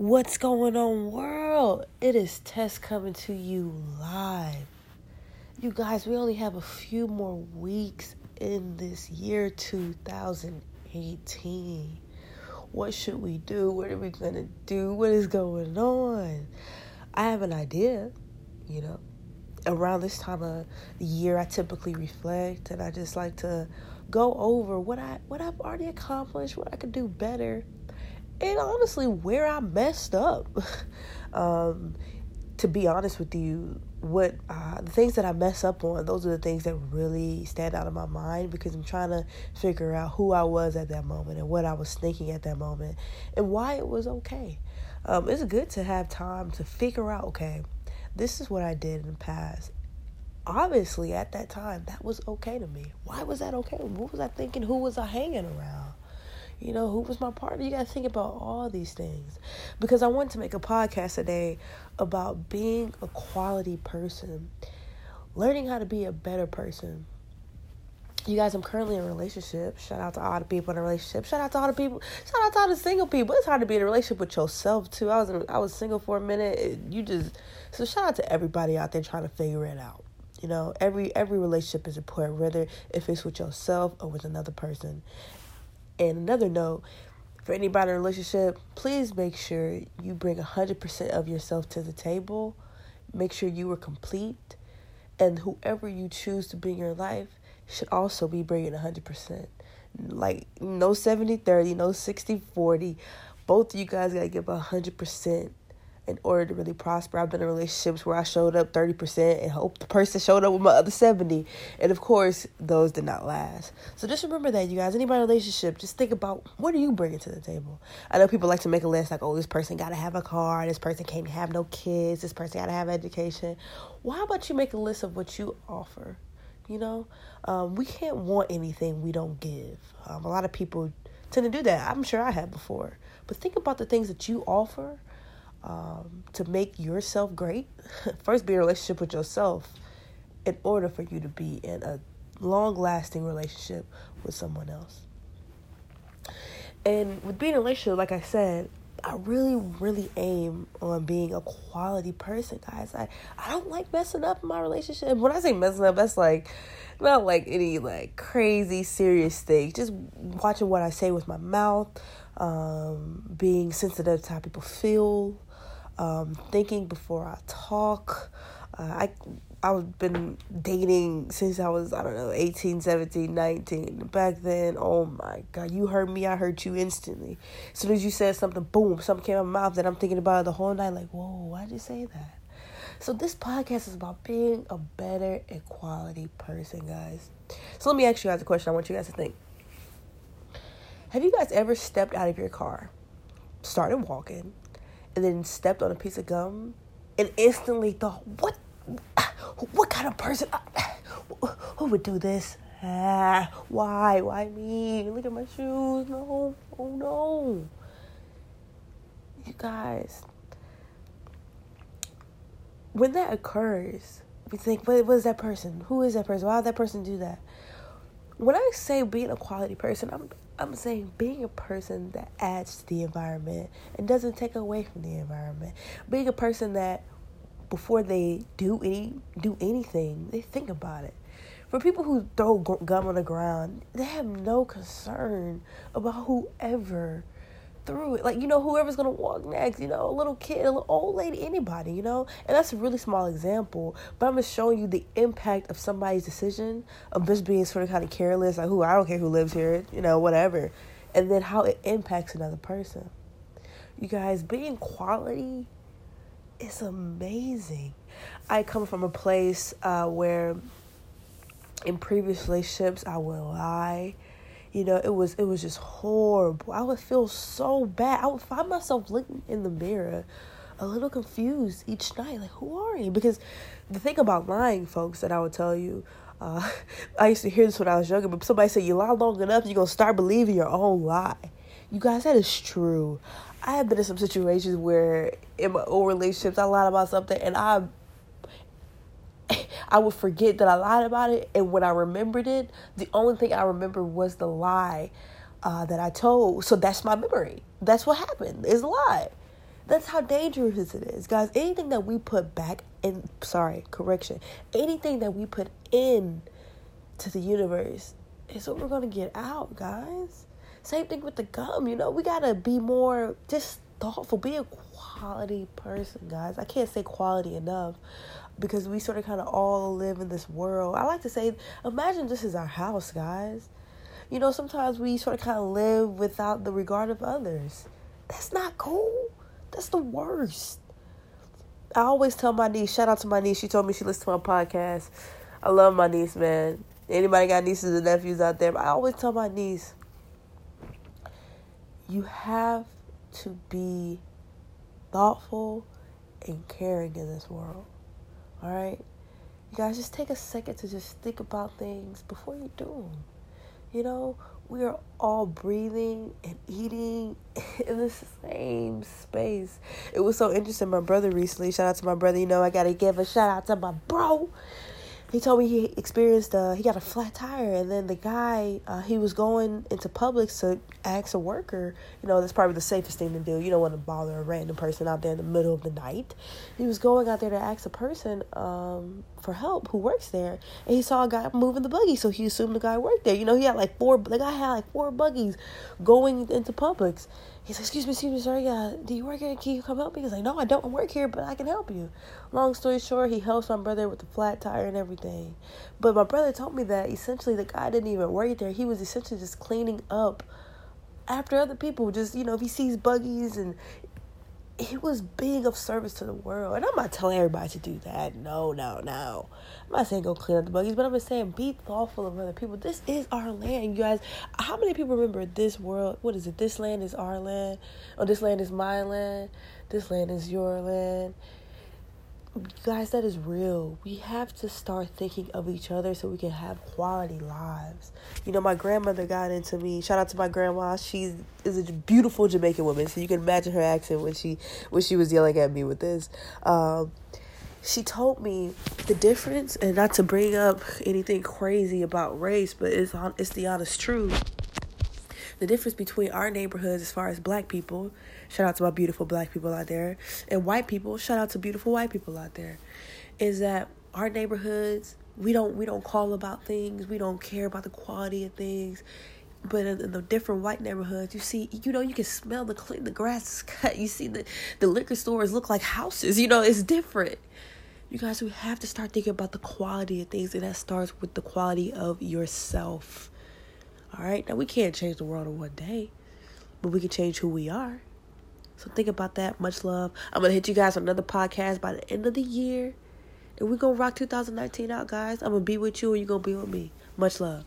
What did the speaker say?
What's going on, world? It is Tess coming to you live. You guys, we only have a few more weeks in this year 2018. What should we do? What are we going to do? What is going on? I have an idea, you know. Around this time of the year, I typically reflect and I just like to go over what I what I've already accomplished, what I could do better, and honestly where I messed up. um, to be honest with you, what uh, the things that I mess up on, those are the things that really stand out in my mind because I'm trying to figure out who I was at that moment and what I was thinking at that moment and why it was okay. Um, it's good to have time to figure out, okay, this is what I did in the past. Obviously, at that time, that was okay to me. Why was that okay? What was I thinking? Who was I hanging around? You know, who was my partner? You got to think about all these things. Because I want to make a podcast today about being a quality person, learning how to be a better person. You guys, I'm currently in a relationship. Shout out to all the people in a relationship. Shout out to all the people. Shout out to all the single people. It's hard to be in a relationship with yourself too. I was in, I was single for a minute. You just so shout out to everybody out there trying to figure it out. You know, every every relationship is important, whether if it's with yourself or with another person. And another note, for anybody in a relationship, please make sure you bring 100% of yourself to the table. Make sure you are complete. And whoever you choose to be in your life should also be bringing 100%. Like, no 70 30, no 60 40. Both of you guys got to give 100% in order to really prosper. I've been in relationships where I showed up 30% and hope the person showed up with my other 70. And of course, those did not last. So just remember that, you guys. Anybody in relationship, just think about what are you bringing to the table? I know people like to make a list like, oh, this person got to have a car, this person can't have no kids, this person got to have education. Well, how about you make a list of what you offer? You know, um, we can't want anything we don't give. Um, a lot of people tend to do that. I'm sure I have before. But think about the things that you offer um, to make yourself great, first be in a relationship with yourself in order for you to be in a long lasting relationship with someone else. And with being in a relationship, like I said, I really, really aim on being a quality person, guys. I, I don't like messing up my relationship. When I say messing up, that's like not like any like crazy serious thing. Just watching what I say with my mouth, um, being sensitive to how people feel, um, thinking before I talk. Uh, I I've been dating since I was, I don't know, 18, 17, 19. Back then, oh my God, you heard me, I heard you instantly. As soon as you said something, boom, something came out of my mouth that I'm thinking about the whole night, like, whoa, why'd you say that? So this podcast is about being a better equality person, guys. So let me ask you guys a question I want you guys to think. Have you guys ever stepped out of your car, started walking, and then stepped on a piece of gum and instantly thought, what, what kind of person, who would do this? Ah, why? Why me? Look at my shoes. No. Oh no. You guys, when that occurs, we think, what, is that person? Who is that person? Why did that person do that? When I say being a quality person, I'm I'm saying being a person that adds to the environment and doesn't take away from the environment. Being a person that before they do any do anything, they think about it. For people who throw gum on the ground, they have no concern about whoever through it. Like, you know, whoever's gonna walk next, you know, a little kid, a little old lady, anybody, you know? And that's a really small example, but I'm just showing you the impact of somebody's decision of just being sort of kind of careless, like who I don't care who lives here, you know, whatever. And then how it impacts another person. You guys, being quality is amazing. I come from a place uh, where in previous relationships I would lie you know it was it was just horrible. I would feel so bad. I would find myself looking in the mirror a little confused each night like who are you? Because the thing about lying folks that i would tell you uh, i used to hear this when i was younger but somebody said you lie long enough you're going to start believing your own lie. You guys that is true. I have been in some situations where in my old relationships i lied about something and i I would forget that I lied about it, and when I remembered it, the only thing I remember was the lie uh, that I told. So that's my memory. That's what happened. Is a lie. That's how dangerous it is, guys. Anything that we put back in, sorry, correction, anything that we put in to the universe is what we're gonna get out, guys. Same thing with the gum, you know, we gotta be more just thoughtful, be a quality person, guys. I can't say quality enough because we sort of kind of all live in this world. I like to say, imagine this is our house, guys. You know, sometimes we sort of kind of live without the regard of others. That's not cool. That's the worst. I always tell my niece, shout out to my niece. She told me she listened to my podcast. I love my niece, man. Anybody got nieces and nephews out there? I always tell my niece, you have to be thoughtful and caring in this world. All right? You guys just take a second to just think about things before you do them. You know, we are all breathing and eating in the same space. It was so interesting. My brother recently, shout out to my brother, you know, I got to give a shout out to my bro he told me he experienced uh he got a flat tire and then the guy uh, he was going into Publix to ask a worker you know that's probably the safest thing to do. You don't want to bother a random person out there in the middle of the night. He was going out there to ask a person um for help who works there and he saw a guy moving the buggy so he assumed the guy worked there. You know he had like four the guy had like four buggies going into Publix He's like, excuse me, excuse me, sorry, uh, do you work here? Can you come help me? He's like, no, I don't work here, but I can help you. Long story short, he helps my brother with the flat tire and everything. But my brother told me that essentially the guy didn't even work there. He was essentially just cleaning up after other people. Just, you know, if he sees buggies and he was being of service to the world. And I'm not telling everybody to do that. No, no, no. I'm not saying go clean up the buggies, but I'm just saying be thoughtful of other people. This is our land, you guys. How many people remember this world? What is it? This land is our land. Oh, this land is my land. This land is your land guys, that is real. We have to start thinking of each other so we can have quality lives. You know, my grandmother got into me. Shout out to my grandma. She is a beautiful Jamaican woman, so you can imagine her accent when she when she was yelling at me with this. Um, she told me the difference, and not to bring up anything crazy about race, but it's on it's the honest truth. The difference between our neighborhoods, as far as black people, Shout out to my beautiful black people out there. And white people, shout out to beautiful white people out there. Is that our neighborhoods, we don't we don't call about things. We don't care about the quality of things. But in, the different white neighborhoods, you see, you know, you can smell the clean, the grass is cut. You see the the liquor stores look like houses. You know, it's different. You guys, we have to start thinking about the quality of things, and that starts with the quality of yourself. All right, now we can't change the world in one day, but we can change who we are. So think about that. Much love. I'm gonna hit you guys on another podcast by the end of the year. And we're gonna rock 2019 out, guys. I'm gonna be with you and you're gonna be with me. Much love.